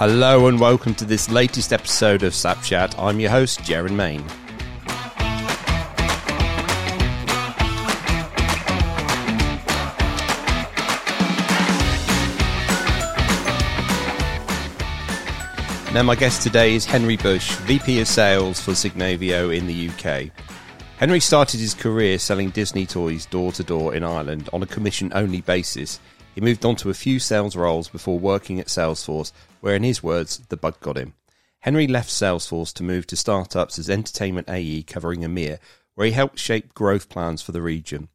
Hello and welcome to this latest episode of Sapchat. I'm your host, Jaron Main. Now, my guest today is Henry Bush, VP of Sales for Signavio in the UK. Henry started his career selling Disney toys door to door in Ireland on a commission only basis. He moved on to a few sales roles before working at Salesforce, where, in his words, the bug got him. Henry left Salesforce to move to startups as Entertainment AE covering EMEA, where he helped shape growth plans for the region.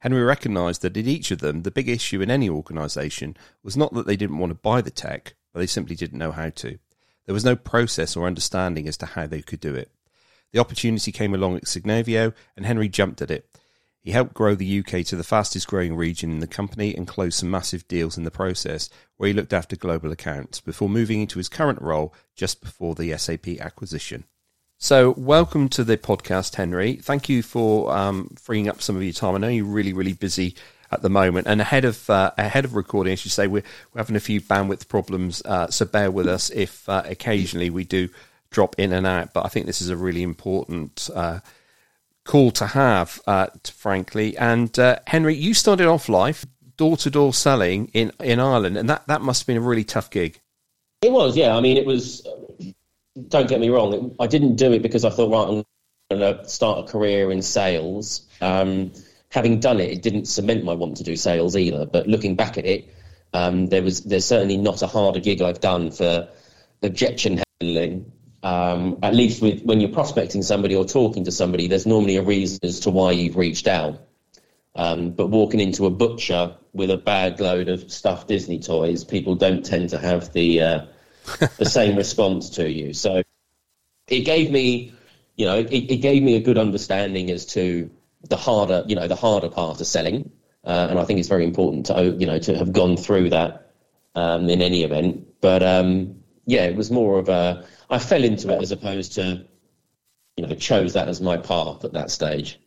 Henry recognised that in each of them, the big issue in any organisation was not that they didn't want to buy the tech, but they simply didn't know how to. There was no process or understanding as to how they could do it. The opportunity came along at Signavio, and Henry jumped at it. He helped grow the UK to the fastest growing region in the company and closed some massive deals in the process, where he looked after global accounts before moving into his current role just before the SAP acquisition. So, welcome to the podcast, Henry. Thank you for um, freeing up some of your time. I know you're really, really busy at the moment. And ahead of uh, ahead of recording, as you say, we're, we're having a few bandwidth problems, uh, so bear with us if uh, occasionally we do drop in and out. But I think this is a really important call to have, uh, frankly. And uh, Henry, you started off life door to door selling in in Ireland, and that that must have been a really tough gig. It was, yeah. I mean, it was. Don't get me wrong. I didn't do it because I thought, right, I'm going to start a career in sales. Um, having done it, it didn't cement my want to do sales either. But looking back at it, um, there was there's certainly not a harder gig I've done for objection handling. Um, at least with when you're prospecting somebody or talking to somebody, there's normally a reason as to why you've reached out. Um, but walking into a butcher with a bag load of stuffed Disney toys, people don't tend to have the uh, the same response to you. So it gave me, you know, it, it gave me a good understanding as to the harder, you know, the harder part of selling. Uh, and I think it's very important to, you know, to have gone through that um, in any event. But um, yeah, it was more of a, I fell into it as opposed to, you know, chose that as my path at that stage.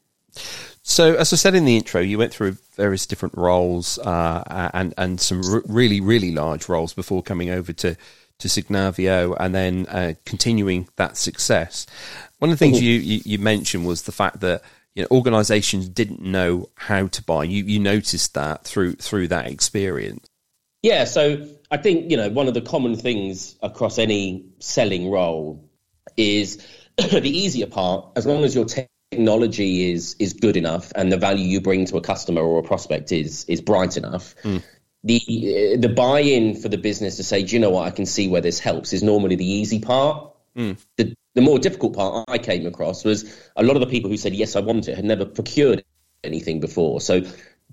So, as I said in the intro, you went through various different roles uh, and and some r- really really large roles before coming over to to Signavio and then uh, continuing that success. One of the things mm-hmm. you, you, you mentioned was the fact that you know, organizations didn't know how to buy. You you noticed that through through that experience. Yeah, so I think you know one of the common things across any selling role is the easier part. As long as your technology is is good enough and the value you bring to a customer or a prospect is is bright enough. Mm. The the buy-in for the business to say, do you know what, I can see where this helps is normally the easy part. Mm. The the more difficult part I came across was a lot of the people who said, yes, I want it, had never procured anything before. So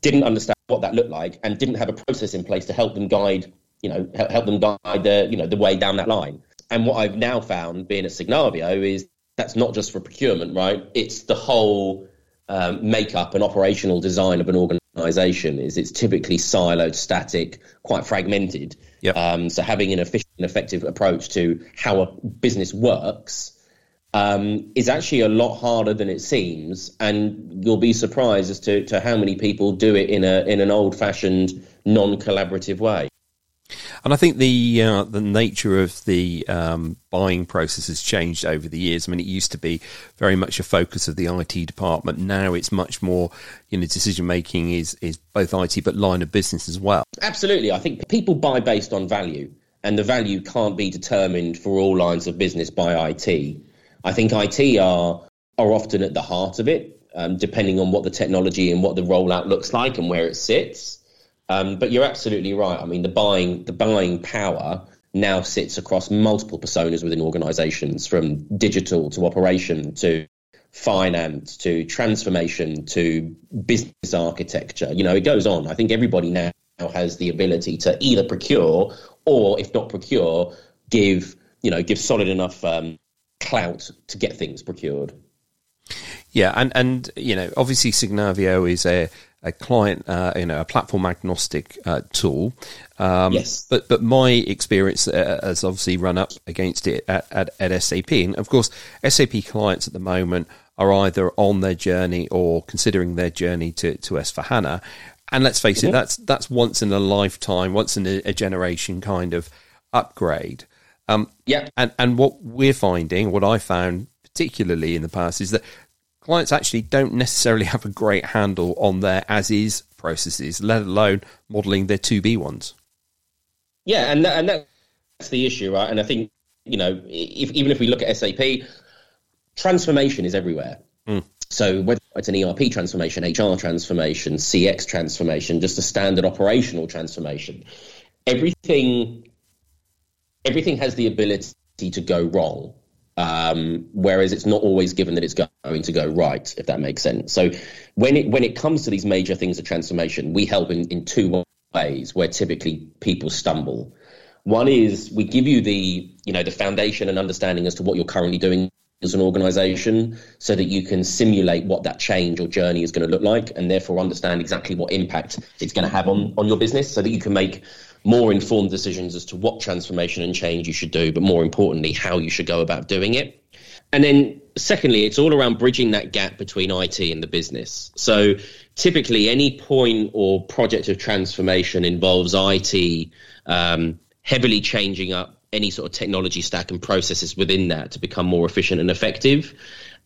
didn't understand what that looked like and didn't have a process in place to help them guide, you know, help them guide the, you know, the way down that line. And what I've now found being at Signavio is that's not just for procurement, right? It's the whole um, makeup and operational design of an organization is it's typically siloed, static, quite fragmented. Yep. Um, so having an efficient and effective approach to how a business works um, is actually a lot harder than it seems, and you'll be surprised as to, to how many people do it in a in an old fashioned, non collaborative way. And I think the uh, the nature of the um, buying process has changed over the years. I mean, it used to be very much a focus of the IT department. Now it's much more, you know, decision making is is both IT but line of business as well. Absolutely, I think people buy based on value, and the value can't be determined for all lines of business by IT. I think IT are are often at the heart of it, um, depending on what the technology and what the rollout looks like and where it sits. Um, but you're absolutely right. I mean, the buying the buying power now sits across multiple personas within organisations, from digital to operation to finance to transformation to business architecture. You know, it goes on. I think everybody now has the ability to either procure or, if not procure, give you know give solid enough um, clout to get things procured. Yeah, and and you know, obviously Signavio is a a client, uh, you know, a platform agnostic uh, tool. Um, yes. But but my experience uh, has obviously run up against it at, at, at, SAP, and of course, SAP clients at the moment are either on their journey or considering their journey to to S4HANA. And let's face mm-hmm. it, that's that's once in a lifetime, once in a, a generation kind of upgrade. Um, yeah. And, and what we're finding, what I found particularly in the past, is that clients actually don't necessarily have a great handle on their as is processes, let alone modeling their to be ones. Yeah, and that, and that's the issue, right? And I think you know, if, even if we look at SAP, transformation is everywhere. Mm. So whether it's an ERP transformation, HR transformation, CX transformation, just a standard operational transformation, everything everything has the ability to go wrong. Um, whereas it's not always given that it's going to go right, if that makes sense. So when it when it comes to these major things of transformation, we help in, in two ways where typically people stumble. One is we give you the you know the foundation and understanding as to what you're currently doing as an organization so that you can simulate what that change or journey is going to look like and therefore understand exactly what impact it's going to have on, on your business so that you can make more informed decisions as to what transformation and change you should do, but more importantly, how you should go about doing it. And then, secondly, it's all around bridging that gap between IT and the business. So, typically, any point or project of transformation involves IT um, heavily changing up any sort of technology stack and processes within that to become more efficient and effective.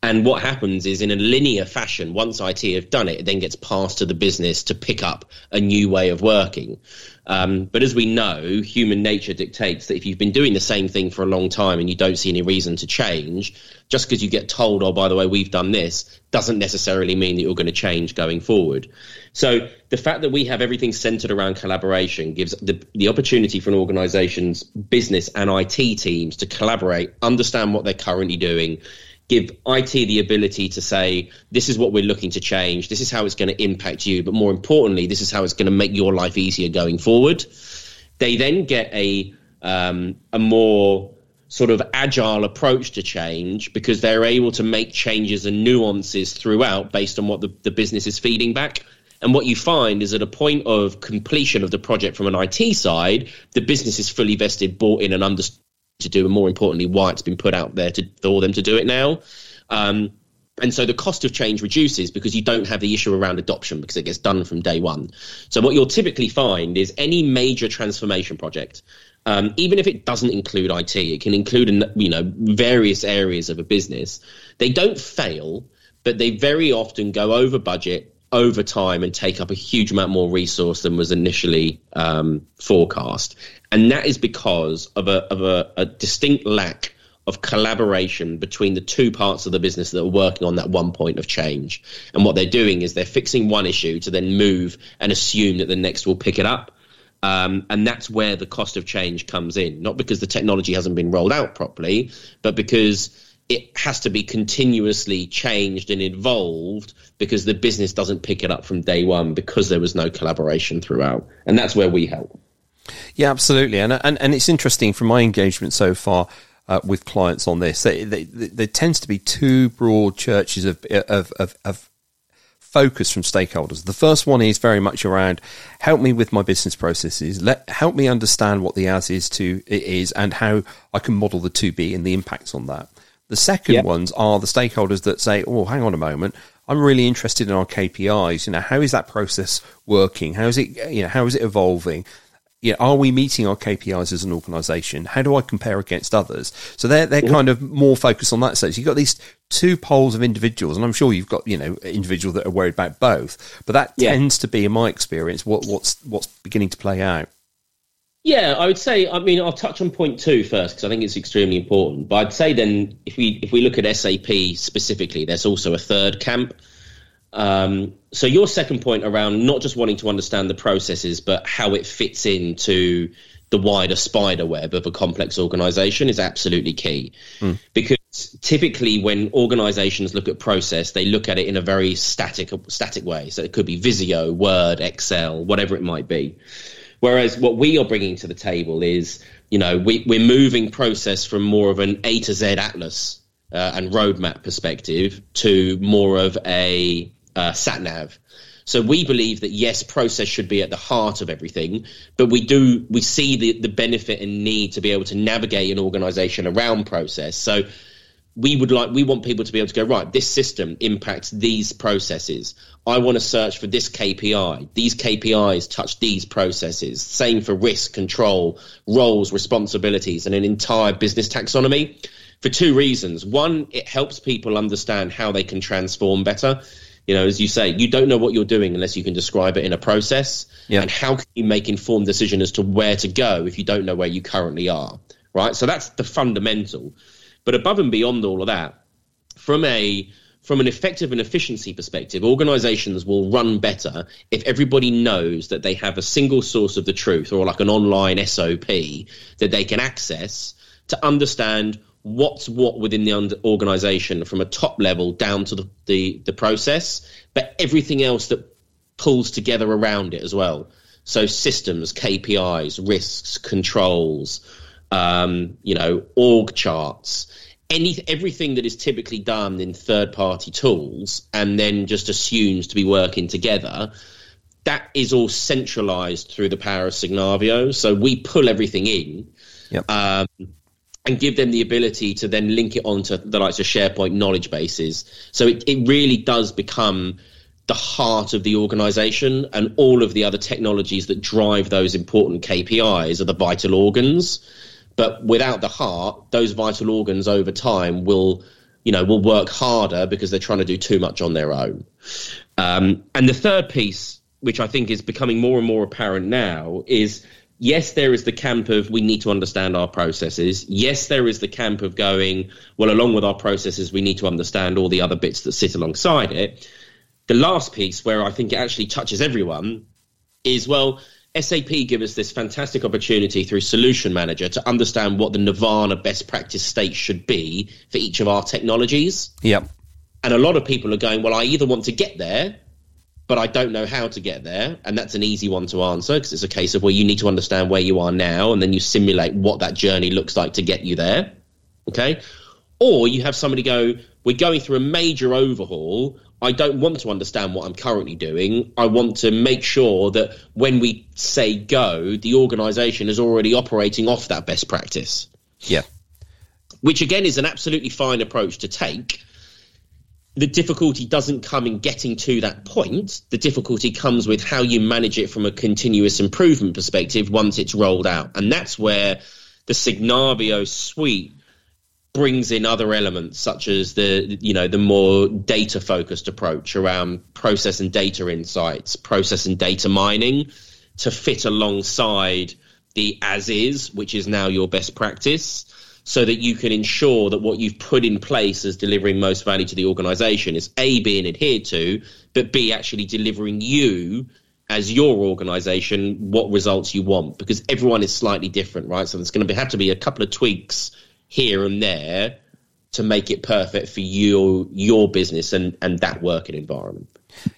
And what happens is, in a linear fashion, once IT have done it, it then gets passed to the business to pick up a new way of working. Um, but as we know, human nature dictates that if you've been doing the same thing for a long time and you don't see any reason to change, just because you get told, oh, by the way, we've done this, doesn't necessarily mean that you're going to change going forward. So the fact that we have everything centered around collaboration gives the, the opportunity for an organization's business and IT teams to collaborate, understand what they're currently doing, give IT the ability to say, this is what we're looking to change, this is how it's going to impact you, but more importantly, this is how it's going to make your life easier going forward. They then get a um, a more sort of agile approach to change because they're able to make changes and nuances throughout based on what the, the business is feeding back. And what you find is at a point of completion of the project from an IT side, the business is fully vested, bought in, and understood to do, and more importantly, why it's been put out there to, for them to do it now. Um, and so the cost of change reduces because you don't have the issue around adoption because it gets done from day one. So what you'll typically find is any major transformation project, um, even if it doesn't include IT, it can include you know various areas of a business. They don't fail, but they very often go over budget over time and take up a huge amount more resource than was initially um, forecast. And that is because of a, of a, a distinct lack of collaboration between the two parts of the business that are working on that one point of change. And what they're doing is they're fixing one issue to then move and assume that the next will pick it up. Um, and that's where the cost of change comes in, not because the technology hasn't been rolled out properly, but because it has to be continuously changed and evolved because the business doesn't pick it up from day one because there was no collaboration throughout. And that's where we help. Yeah, absolutely. And, and, and it's interesting from my engagement so far. Uh, with clients on this, they, they, they, there tends to be two broad churches of, of, of, of focus from stakeholders. The first one is very much around help me with my business processes. Let help me understand what the as is to it is and how I can model the to be and the impacts on that. The second yep. ones are the stakeholders that say, "Oh, hang on a moment. I'm really interested in our KPIs. You know, how is that process working? How is it? You know, how is it evolving? You know, are we meeting our KPIs as an organisation? How do I compare against others? So they're they're mm-hmm. kind of more focused on that. So you've got these two poles of individuals, and I'm sure you've got you know individuals that are worried about both. But that yeah. tends to be, in my experience, what what's what's beginning to play out. Yeah, I would say. I mean, I'll touch on point two first because I think it's extremely important. But I'd say then, if we if we look at SAP specifically, there's also a third camp. Um, so your second point around not just wanting to understand the processes, but how it fits into the wider spider web of a complex organization is absolutely key. Mm. Because typically when organizations look at process, they look at it in a very static static way. So it could be Visio, Word, Excel, whatever it might be. Whereas what we are bringing to the table is, you know, we, we're moving process from more of an A to Z atlas uh, and roadmap perspective to more of a uh, sat nav. So we believe that yes, process should be at the heart of everything, but we do we see the the benefit and need to be able to navigate an organization around process. So we would like we want people to be able to go right this system impacts these processes. I want to search for this kpi these kpis touch these processes. Same for risk control roles responsibilities and an entire business taxonomy. For two reasons. One it helps people understand how they can transform better you know as you say you don't know what you're doing unless you can describe it in a process. Yeah. and how can you make informed decision as to where to go if you don't know where you currently are right? So that's the fundamental. But above and beyond all of that, from a from an effective and efficiency perspective, organizations will run better if everybody knows that they have a single source of the truth or like an online SOP that they can access to understand what's what within the organization from a top level down to the, the, the process, but everything else that pulls together around it as well. So systems, KPIs, risks, controls, um, you know, org charts, any everything that is typically done in third party tools and then just assumes to be working together. That is all centralized through the power of Signavio. So we pull everything in Yep. um, and give them the ability to then link it onto the likes of SharePoint knowledge bases. So it, it really does become the heart of the organization, and all of the other technologies that drive those important KPIs are the vital organs. But without the heart, those vital organs over time will, you know, will work harder because they're trying to do too much on their own. Um, and the third piece, which I think is becoming more and more apparent now, is yes, there is the camp of we need to understand our processes. Yes, there is the camp of going, well, along with our processes, we need to understand all the other bits that sit alongside it. The last piece, where I think it actually touches everyone, is well, SAP give us this fantastic opportunity through Solution Manager to understand what the Nirvana best practice state should be for each of our technologies. Yep. And a lot of people are going, well, I either want to get there, but I don't know how to get there. And that's an easy one to answer because it's a case of where you need to understand where you are now and then you simulate what that journey looks like to get you there. Okay. Or you have somebody go, we're going through a major overhaul. I don't want to understand what I'm currently doing. I want to make sure that when we say go, the organization is already operating off that best practice Yeah. which again is an absolutely fine approach to take. The difficulty doesn't come in getting to that point. The difficulty comes with how you manage it from a continuous improvement perspective once it's rolled out. And that's where the Signavio suite brings in other elements such as the you know the more data focused approach around process and data insights process and data mining to fit alongside the as is which is now your best practice so that you can ensure that what you've put in place as delivering most value to the organization is a being adhered to but b actually delivering you as your organization what results you want because everyone is slightly different right so there's going to have to be a couple of tweaks here and there to make it perfect for your your business and and that working environment.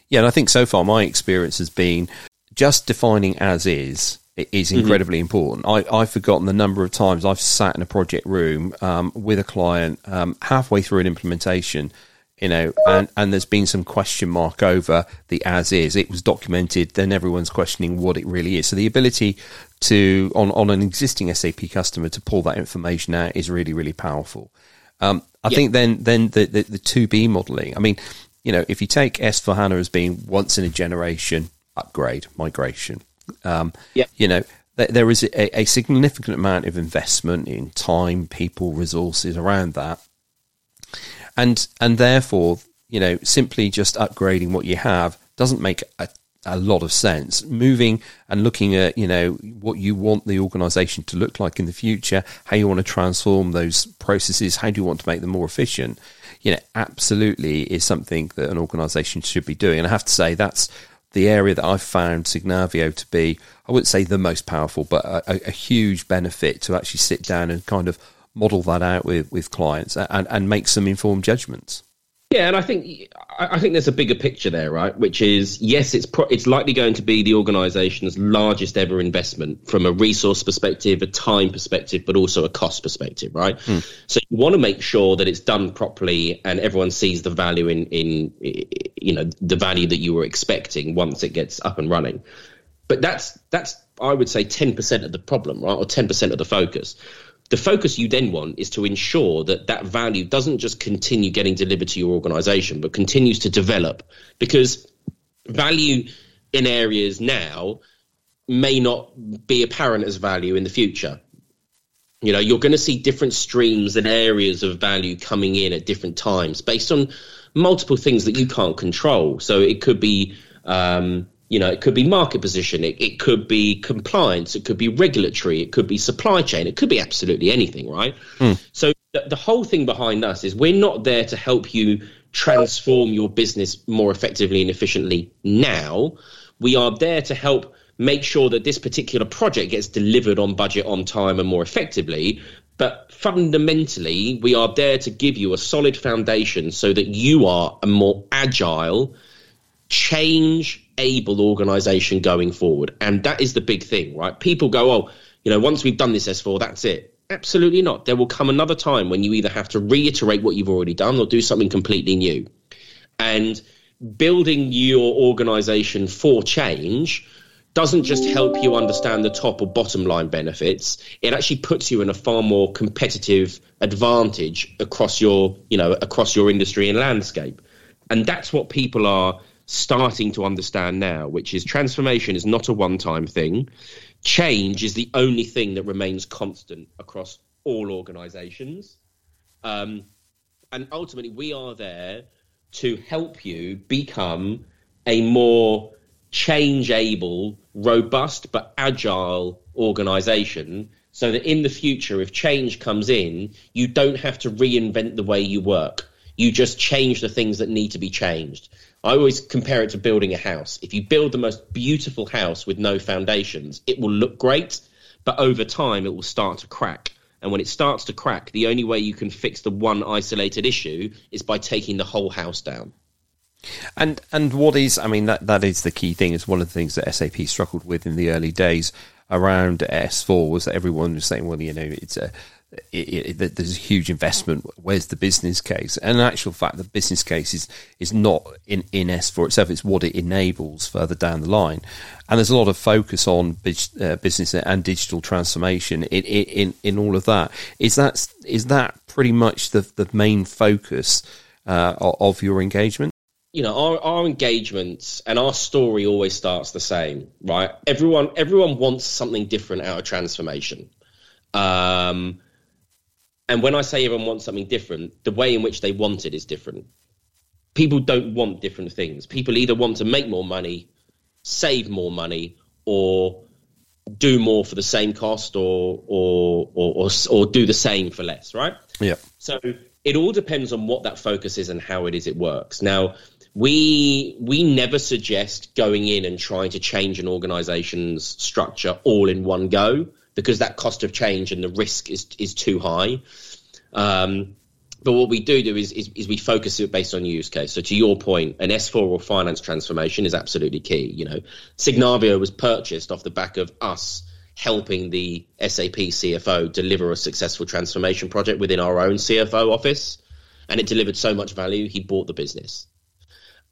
Yeah, and I think so far my experience has been just defining as is is incredibly important. I, I've forgotten the number of times I've sat in a project room um, with a client um, halfway through an implementation, you know, and, and there's been some question mark over the as is. It was documented, then everyone's questioning what it really is. So the ability to on on an existing SAP customer to pull that information out is really really powerful. Um, I Yeah. think then then the the, the to be modeling. I mean, you know, if you take S4HANA as being once in a generation upgrade migration, um, Yeah. you know, th- there is a, a significant amount of investment in time, people, resources around that, and and therefore, you know, simply just upgrading what you have doesn't make a, a lot of sense. Moving and looking at, you know, what you want the organisation to look like in the future, how you want to transform those processes, how do you want to make them more efficient, you know, absolutely is something that an organisation should be doing. And I have to say that's the area that I've found Signavio to be, I wouldn't say the most powerful, but a, a, a huge benefit to actually sit down and kind of model that out with, with clients and, and make some informed judgments. Yeah, and I think I think there's a bigger picture there, right? Which is yes, it's pro- it's likely going to be the organisation's largest ever investment from a resource perspective, a time perspective, but also a cost perspective, right? Hmm. So you want to make sure that it's done properly and everyone sees the value in in you know the value that you were expecting once it gets up and running. But that's that's I would say ten percent of the problem, right, or ten percent of the focus. The focus you then want is to ensure that that value doesn't just continue getting delivered to your organization, but continues to develop because value in areas now may not be apparent as value in the future. You know, you're going to see different streams and areas of value coming in at different times based on multiple things that you can't control. So it could be, um, you know, it could be market position, it, it could be compliance, it could be regulatory, it could be supply chain, it could be absolutely anything, right? Hmm. So the, the whole thing behind us is we're not there to help you transform your business more effectively and efficiently now. We are there to help make sure that this particular project gets delivered on budget, on time, and more effectively. But fundamentally, we are there to give you a solid foundation so that you are a more agile, change able organization going forward. And that is the big thing, right? People go, oh, you know, once we've done this S4, that's it. Absolutely not. There will come another time when you either have to reiterate what you've already done or do something completely new. And building your organization for change doesn't just help you understand the top or bottom line benefits it actually puts you in a far more competitive advantage across your you know across your industry and landscape and that's what people are starting to understand now which is transformation is not a one time thing change is the only thing that remains constant across all organizations um, and ultimately we are there to help you become a more change able, robust, but agile organization so that in the future, if change comes in, you don't have to reinvent the way you work. You just change the things that need to be changed. I always compare it to building a house. If you build the most beautiful house with no foundations, it will look great, but over time it will start to crack. And when it starts to crack, the only way you can fix the one isolated issue is by taking the whole house down. And and what is I mean that that is the key thing. It's one of the things that SAP struggled with in the early days around S4 was that everyone was saying, well, you know, it's a it, it, there's a huge investment. Where's the business case? And in actual fact, the business case is is not in, in S4 itself. It's what it enables further down the line. And there's a lot of focus on uh, business and digital transformation in, in in all of that. Is that is that pretty much the the main focus uh, of your engagement? you know our, our engagements and our story always starts the same right everyone everyone wants something different out of transformation um, and when i say everyone wants something different the way in which they want it is different. People don't want different things. People either want to make more money save more money or do more for the same cost or or or, or, or do the same for less right? Yeah. So it all depends on what that focus is and how it is it works. Now we we never suggest going in and trying to change an organization's structure all in one go because that cost of change and the risk is is too high. Um, but what we do do is, is, is we focus it based on use case. So to your point, an S4 or finance transformation is absolutely key. You know, Signavio was purchased off the back of us helping the SAP CFO deliver a successful transformation project within our own CFO office, and it delivered so much value. He bought the business.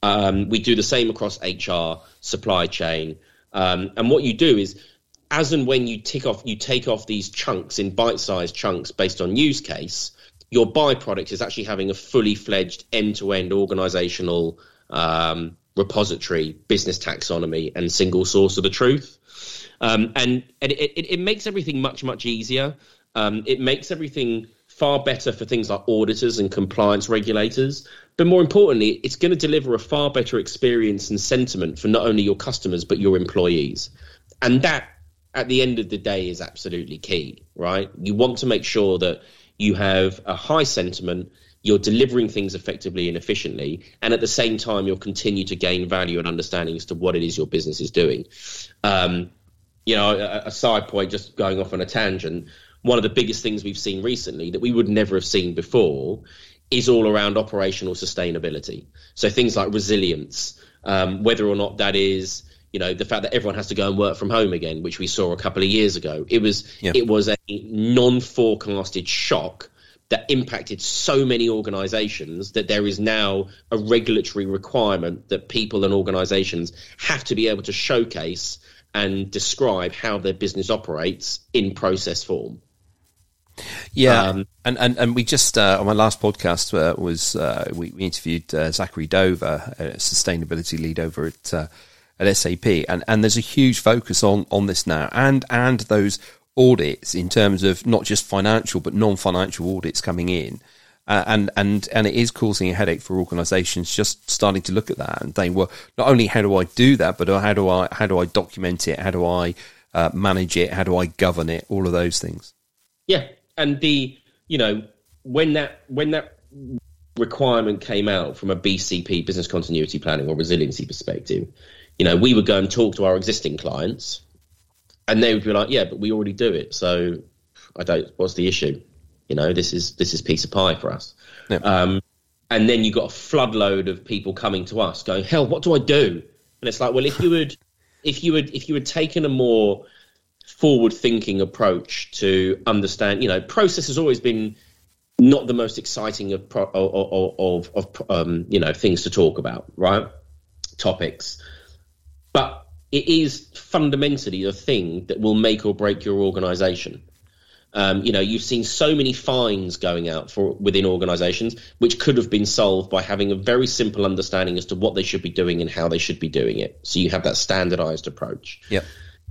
Um, we do the same across HR, supply chain, um, and what you do is, as and when you tick off, you take off these chunks in bite-sized chunks based on use case. Your byproduct is actually having a fully fledged end-to-end organizational um, repository, business taxonomy, and single source of the truth. Um, and, and it, it, it, makes everything much much easier. Um, it makes everything far better for things like auditors and compliance regulators. But more importantly, it's going to deliver a far better experience and sentiment for not only your customers, but your employees. And that, at the end of the day, is absolutely key, right? You want to make sure that you have a high sentiment, you're delivering things effectively and efficiently, and at the same time, you'll continue to gain value and understanding as to what it is your business is doing. Um, you know, a, a side point, just going off on a tangent, one of the biggest things we've seen recently that we would never have seen before is all around operational sustainability. So things like resilience, um, whether or not that is you know the fact that everyone has to go and work from home again, which we saw a couple of years ago. It was yeah. it was a non-forecasted shock that impacted so many organizations that there is now a regulatory requirement that people and organizations have to be able to showcase and describe how their business operates in process form. Yeah, um, and, and and we just uh, on my last podcast uh, was uh, we, we, interviewed uh, Zachary Dover, a sustainability lead over at uh, at SAP, and, and there's a huge focus on on this now, and and those audits in terms of not just financial but non-financial audits coming in. Uh, and and and it is causing a headache for organisations just starting to look at that and saying, well, not only how do I do that, but how do I how do I document it? How do I uh, manage it? How do I govern it? All of those things. Yeah, and the you know when that when that requirement came out from a BCP business continuity planning or resiliency perspective, you know we would go and talk to our existing clients, and they would be like, yeah, but we already do it, so I don't. What's the issue? You know, this is this is piece of pie for us. Um, and then you got a floodload of people coming to us going, hell, what do I do? And it's like, well, if you would, if you would, if you had taken a more forward thinking approach to understand, you know, process has always been not the most exciting of of of, of um, you know things to talk about, right? Topics, but it is fundamentally the thing that will make or break your organization. Um, you know, you've seen so many fines going out for within organisations, which could have been solved by having a very simple understanding as to what they should be doing and how they should be doing it. So you have that standardised approach. Yeah.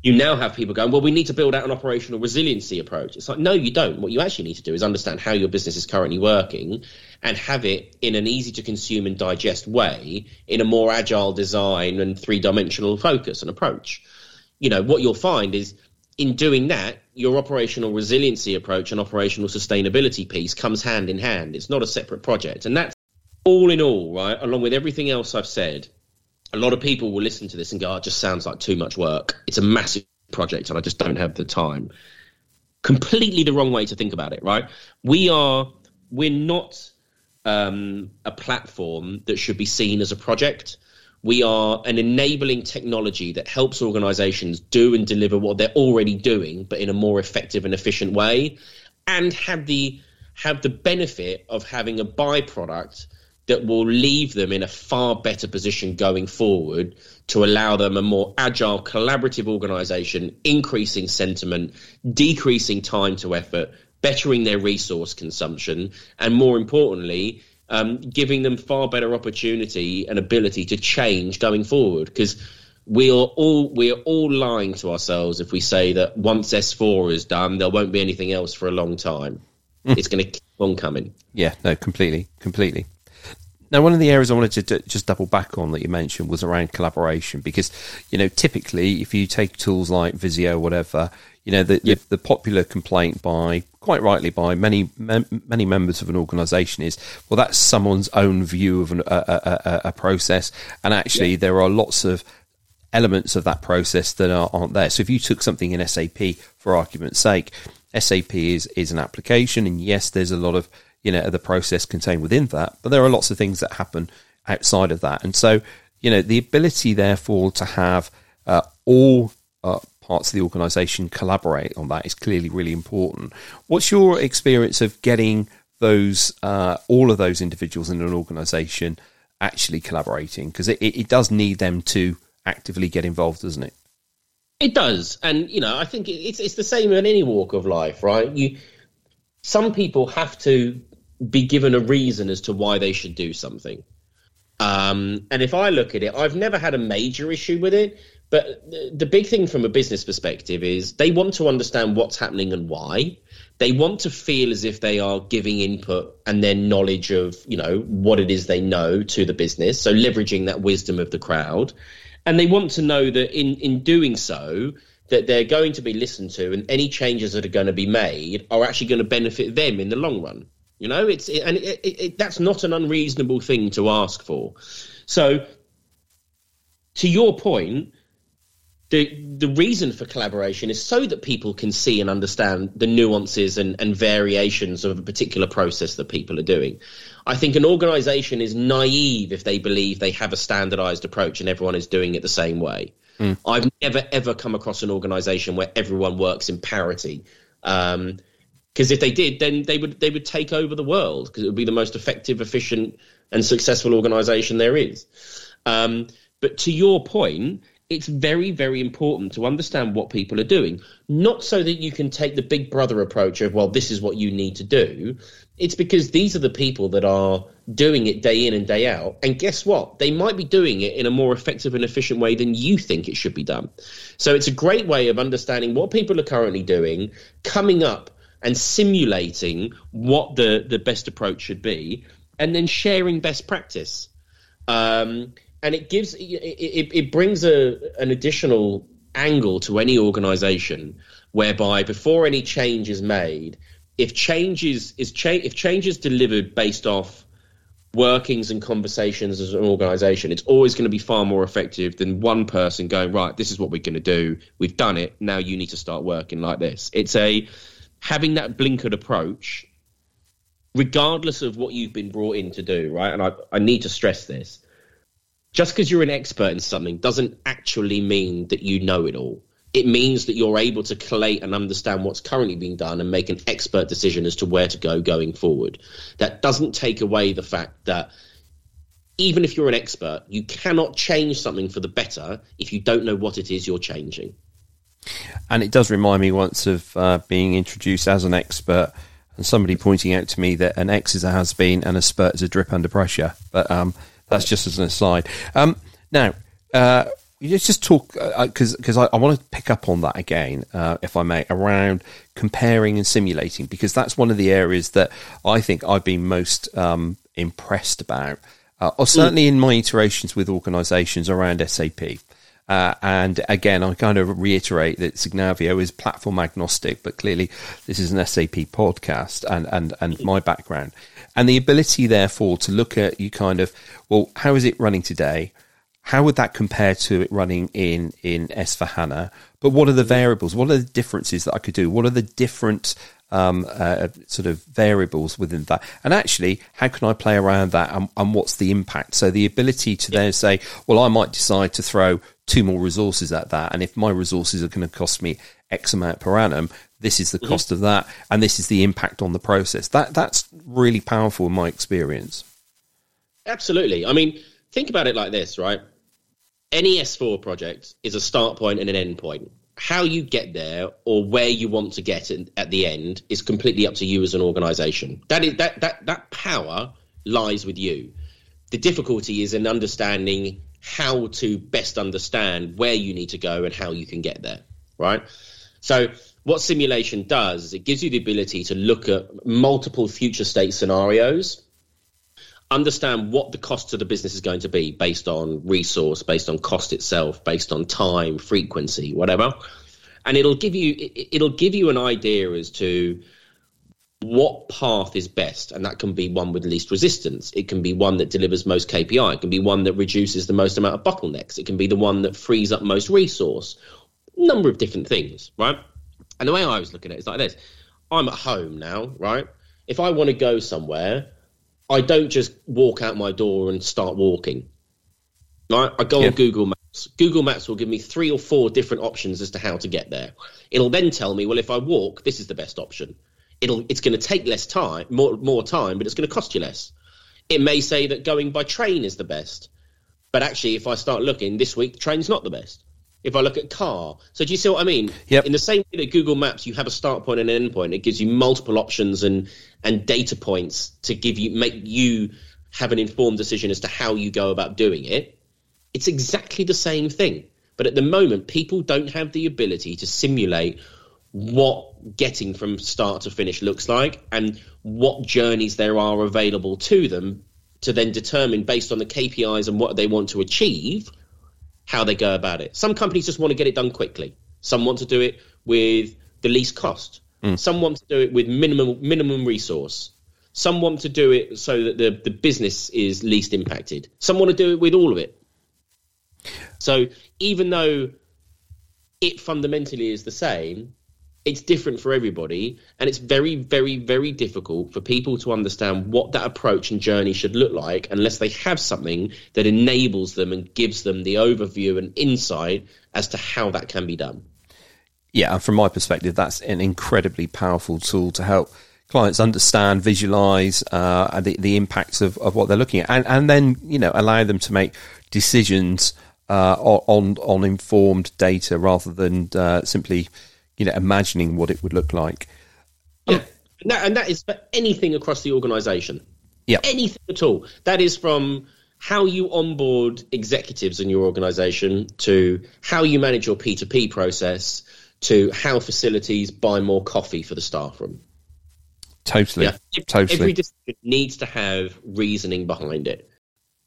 You now have people going, well, we need to build out an operational resiliency approach. It's like, no, you don't. What you actually need to do is understand how your business is currently working and have it in an easy to consume and digest way in a more agile design and three dimensional focus and approach. You know, what you'll find is in doing that, your operational resiliency approach and operational sustainability piece comes hand in hand. It's not a separate project. And that's all in all, right, along with everything else I've said, a lot of people will listen to this and go, oh, it just sounds like too much work. It's a massive project and I just don't have the time. Completely the wrong way to think about it, right? We are, we're not um, a platform that should be seen as a project. We are an enabling technology that helps organizations do and deliver what they're already doing, but in a more effective and efficient way, and have the have the benefit of having a byproduct that will leave them in a far better position going forward to allow them a more agile, collaborative organization, increasing sentiment, decreasing time to effort, bettering their resource consumption, and more importantly, um, giving them far better opportunity and ability to change going forward. Because we are all we are all lying to ourselves if we say that once S4 is done, there won't be anything else for a long time. Mm. It's going to keep on coming. Yeah, no, completely, completely. Now, one of the areas I wanted to d- just double back on that you mentioned was around collaboration, because you know typically if you take tools like Visio, whatever, you know, the, yep. the, the, popular complaint by, quite rightly, by many many members of an organisation is, well, that's someone's own view of an, a, a, a, process, and actually yep. there are lots of elements of that process that are, aren't there. So if you took something in SAP, for argument's sake, SAP is is an application, and yes, there's a lot of you know the process contained within that, but there are lots of things that happen outside of that, and so you know the ability, therefore, to have uh, all uh, parts of the organisation collaborate on that is clearly really important. What's your experience of getting those uh, all of those individuals in an organisation actually collaborating? Because it, it, does need them to actively get involved, doesn't it? It does, and you know, I think it's it's the same in any walk of life, right? You some people have to be given a reason as to why they should do something. Um, and if I look at it, I've never had a major issue with it but the big thing from a business perspective is they want to understand what's happening and why. They want to feel as if they are giving input and their knowledge of, you know, what it is they know to the business. So leveraging that wisdom of the crowd. And they want to know that in, in doing so, that they're going to be listened to and any changes that are going to be made are actually going to benefit them in the long run. You know, it's it, and it, it, that's not an unreasonable thing to ask for. So, to your point, the the reason for collaboration is so that people can see and understand the nuances and, and variations of a particular process that people are doing. I think an organization is naive if they believe they have a standardized approach and everyone is doing it the same way. Mm. I've never ever come across an organization where everyone works in parity. Um, because if they did, then they would they would take over the world because it would be the most effective, efficient, and successful organization there is. Um, but to your point, it's very, very important to understand what people are doing. Not so that you can take the big brother approach of, well, this is what you need to do. It's because these are the people that are doing it day in and day out. And guess what? They might be doing it in a more effective and efficient way than you think it should be done. So it's a great way of understanding what people are currently doing, coming up and simulating what the, the best approach should be, and then sharing best practice. Um, and it gives it, it, it brings a an additional angle to any organization whereby before any change is made if change is, cha- if change is delivered based off workings and conversations as an organization it's always going to be far more effective than one person going right this is what we're going to do. We've done it. Now you need to start working like this. It's a having that blinkered approach regardless of what you've been brought in to do right and i, I need to stress this just because you're an expert in something doesn't actually mean that you know it all. It means that you're able to collate and understand what's currently being done and make an expert decision as to where to go going forward. That doesn't take away the fact that even if you're an expert, you cannot change something for the better if you don't know what it is you're changing. And it does remind me once of uh, being introduced as an expert and somebody pointing out to me that an X is a has been and a spurt is a drip under pressure. But um, that's just as an aside. Um, now, uh, let's just talk because uh, because I, I, want to pick up on that again, uh, if I may, around comparing and simulating because that's one of the areas that I think I've been most um, impressed about, uh, or certainly in my iterations with organisations around SAP. Uh, and again, I kind of reiterate that Signavio is platform agnostic, but clearly this is an SAP podcast and, and, and my background. And the ability, therefore, to look at you kind of, well, how is it running today? How would that compare to it running in, in S4HANA? But what are the variables? What are the differences that I could do? What are the different um, uh, sort of variables within that. And actually, how can I play around that and, and what's the impact? So the ability to then say, well, I might decide to throw two more resources at that. And if my resources are going to cost me X amount per annum, this is the mm-hmm. cost of that, and this is the impact on the process. That that's really powerful in my experience. Absolutely. I mean, think about it like this, right? Any S4 project is a start point and an end point. How you get there or where you want to get at the end is completely up to you as an organization. That is that that that power lies with you. The difficulty is in understanding how to best understand where you need to go and how you can get there, right? So what simulation does is it gives you the ability to look at multiple future state scenarios, understand what the cost to the business is going to be based on resource, based on cost itself, based on time, frequency, whatever. And it'll give you it'll give you an idea as to what path is best and that can be one with least resistance. It can be one that delivers most kpi it can be one that reduces the most amount of bottlenecks. It can be the one that frees up most resource. Number of different things right? And the way i was looking at it is like this. I'm at home now right? If i want to go somewhere i don't just walk out my door and start walking right? I go yeah. on google maps. Google maps will give me three or four different options as to how to get there. It'll then tell me well if i walk this is the best option it'll it's going to take less time, more more time, but it's going to cost you less. It may say that going by train is the best, but actually, if I start looking this week, train's not the best. If I look at car, so do you see what I mean? Yep. In the same way that Google Maps, you have a start point and an end point. It gives you multiple options and and data points to give you make you have an informed decision as to how you go about doing it. It's exactly the same thing. But at the moment, people don't have the ability to simulate what getting from start to finish looks like and what journeys there are available to them to then determine based on the KPIs and what they want to achieve how they go about it. Some companies just want to get it done quickly. Some want to do it with the least cost. Mm. Some want to do it with minimum minimum resource. Some want to do it so that the, the business is least impacted. Some want to do it with all of it. So even though it fundamentally is the same, it's different for everybody and it's very very very difficult for people to understand what that approach and journey should look like unless they have something that enables them and gives them the overview and insight as to how that can be done. Yeah and from my perspective that's an incredibly powerful tool to help clients understand visualize uh, the, the impacts of, of what they're looking at and, and then you know allow them to make decisions uh, on on informed data rather than uh, simply, you know, imagining what it would look like. Yeah, and that, and that is for anything across the organisation. Yeah, anything at all. That is from how you onboard executives in your organisation to how you manage your P2P process to how facilities buy more coffee for the staff room. Totally. Yeah. Totally. Every decision needs to have reasoning behind it.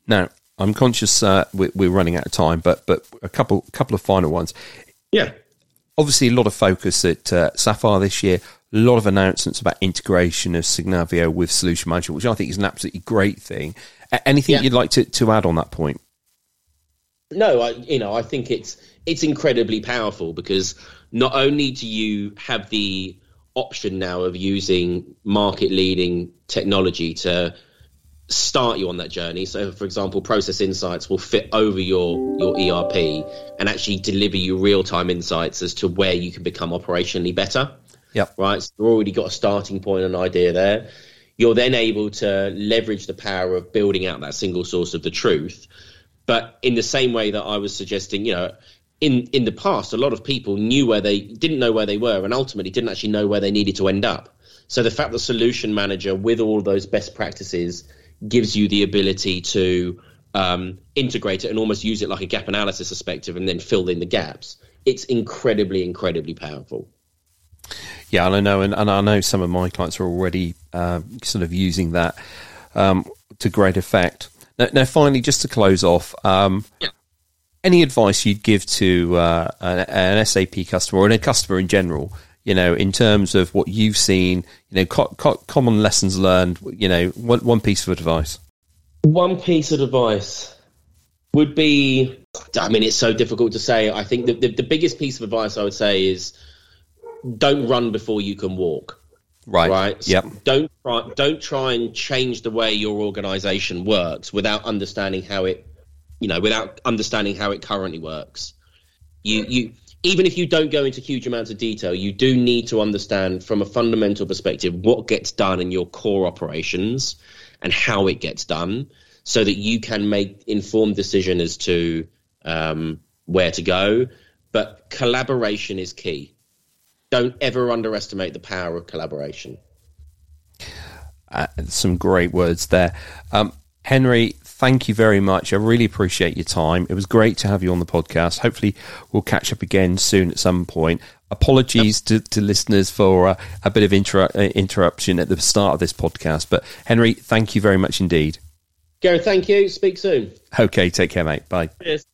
Now, I'm conscious uh, we're, we're, running out of time, but but a couple couple of final ones. Yeah. Obviously, a lot of focus at uh, Sapphire this year. A lot of announcements about integration of Signavio with Solution Manager, which I think is an absolutely great thing. Anything yeah. you'd like to, to add on that point? No, I you know I think it's it's incredibly powerful because not only do you have the option now of using market leading technology to start you on that journey. So, for example, Process Insights will fit over your your ERP and actually deliver you real time insights as to where you can become operationally better. Yeah. Right. So you've already got a starting and idea there. You're then able to leverage the power of building out that single source of the truth. But in the same way that I was suggesting, you know, in in the past, a lot of people knew where they didn't know where they were, and ultimately didn't actually know where they needed to end up. So the fact that Solution Manager, with all those best practices, gives you the ability to um, integrate it and almost use it like a gap analysis perspective, and then fill in the gaps. It's incredibly, incredibly powerful. Yeah, and I know, and, and I know some of my clients are already uh, sort of using that um, to great effect. Now, now, finally, just to close off, um, yeah any advice you'd give to uh, an, an, SAP customer or a customer in general, you know, in terms of what you've seen, you know, co- co- common lessons learned, you know, one, one piece of advice? One piece of advice would be I mean, it's so difficult to say. I think the, the, the biggest piece of advice I would say is don't run before you can walk. Right. Right. So yep. Don't try. Don't try and change the way your organisation works without understanding how it you know, without understanding how it currently works. You, you, even if you don't go into huge amounts of detail, you do need to understand from a fundamental perspective what gets done in your core operations and how it gets done, so that you can make informed decision as to um, where to go. But collaboration is key. Don't ever underestimate the power of collaboration. Uh, some great words there. Um, Henry, thank you very much. I really appreciate your time. It was great to have you on the podcast. Hopefully, we'll catch up again soon at some point. Apologies yep. to, to, listeners for uh, a bit of inter- uh, interruption at the start of this podcast. But, Henry, thank you very much indeed. Gary, thank you. Speak soon. Okay, take care, mate. Bye. Cheers.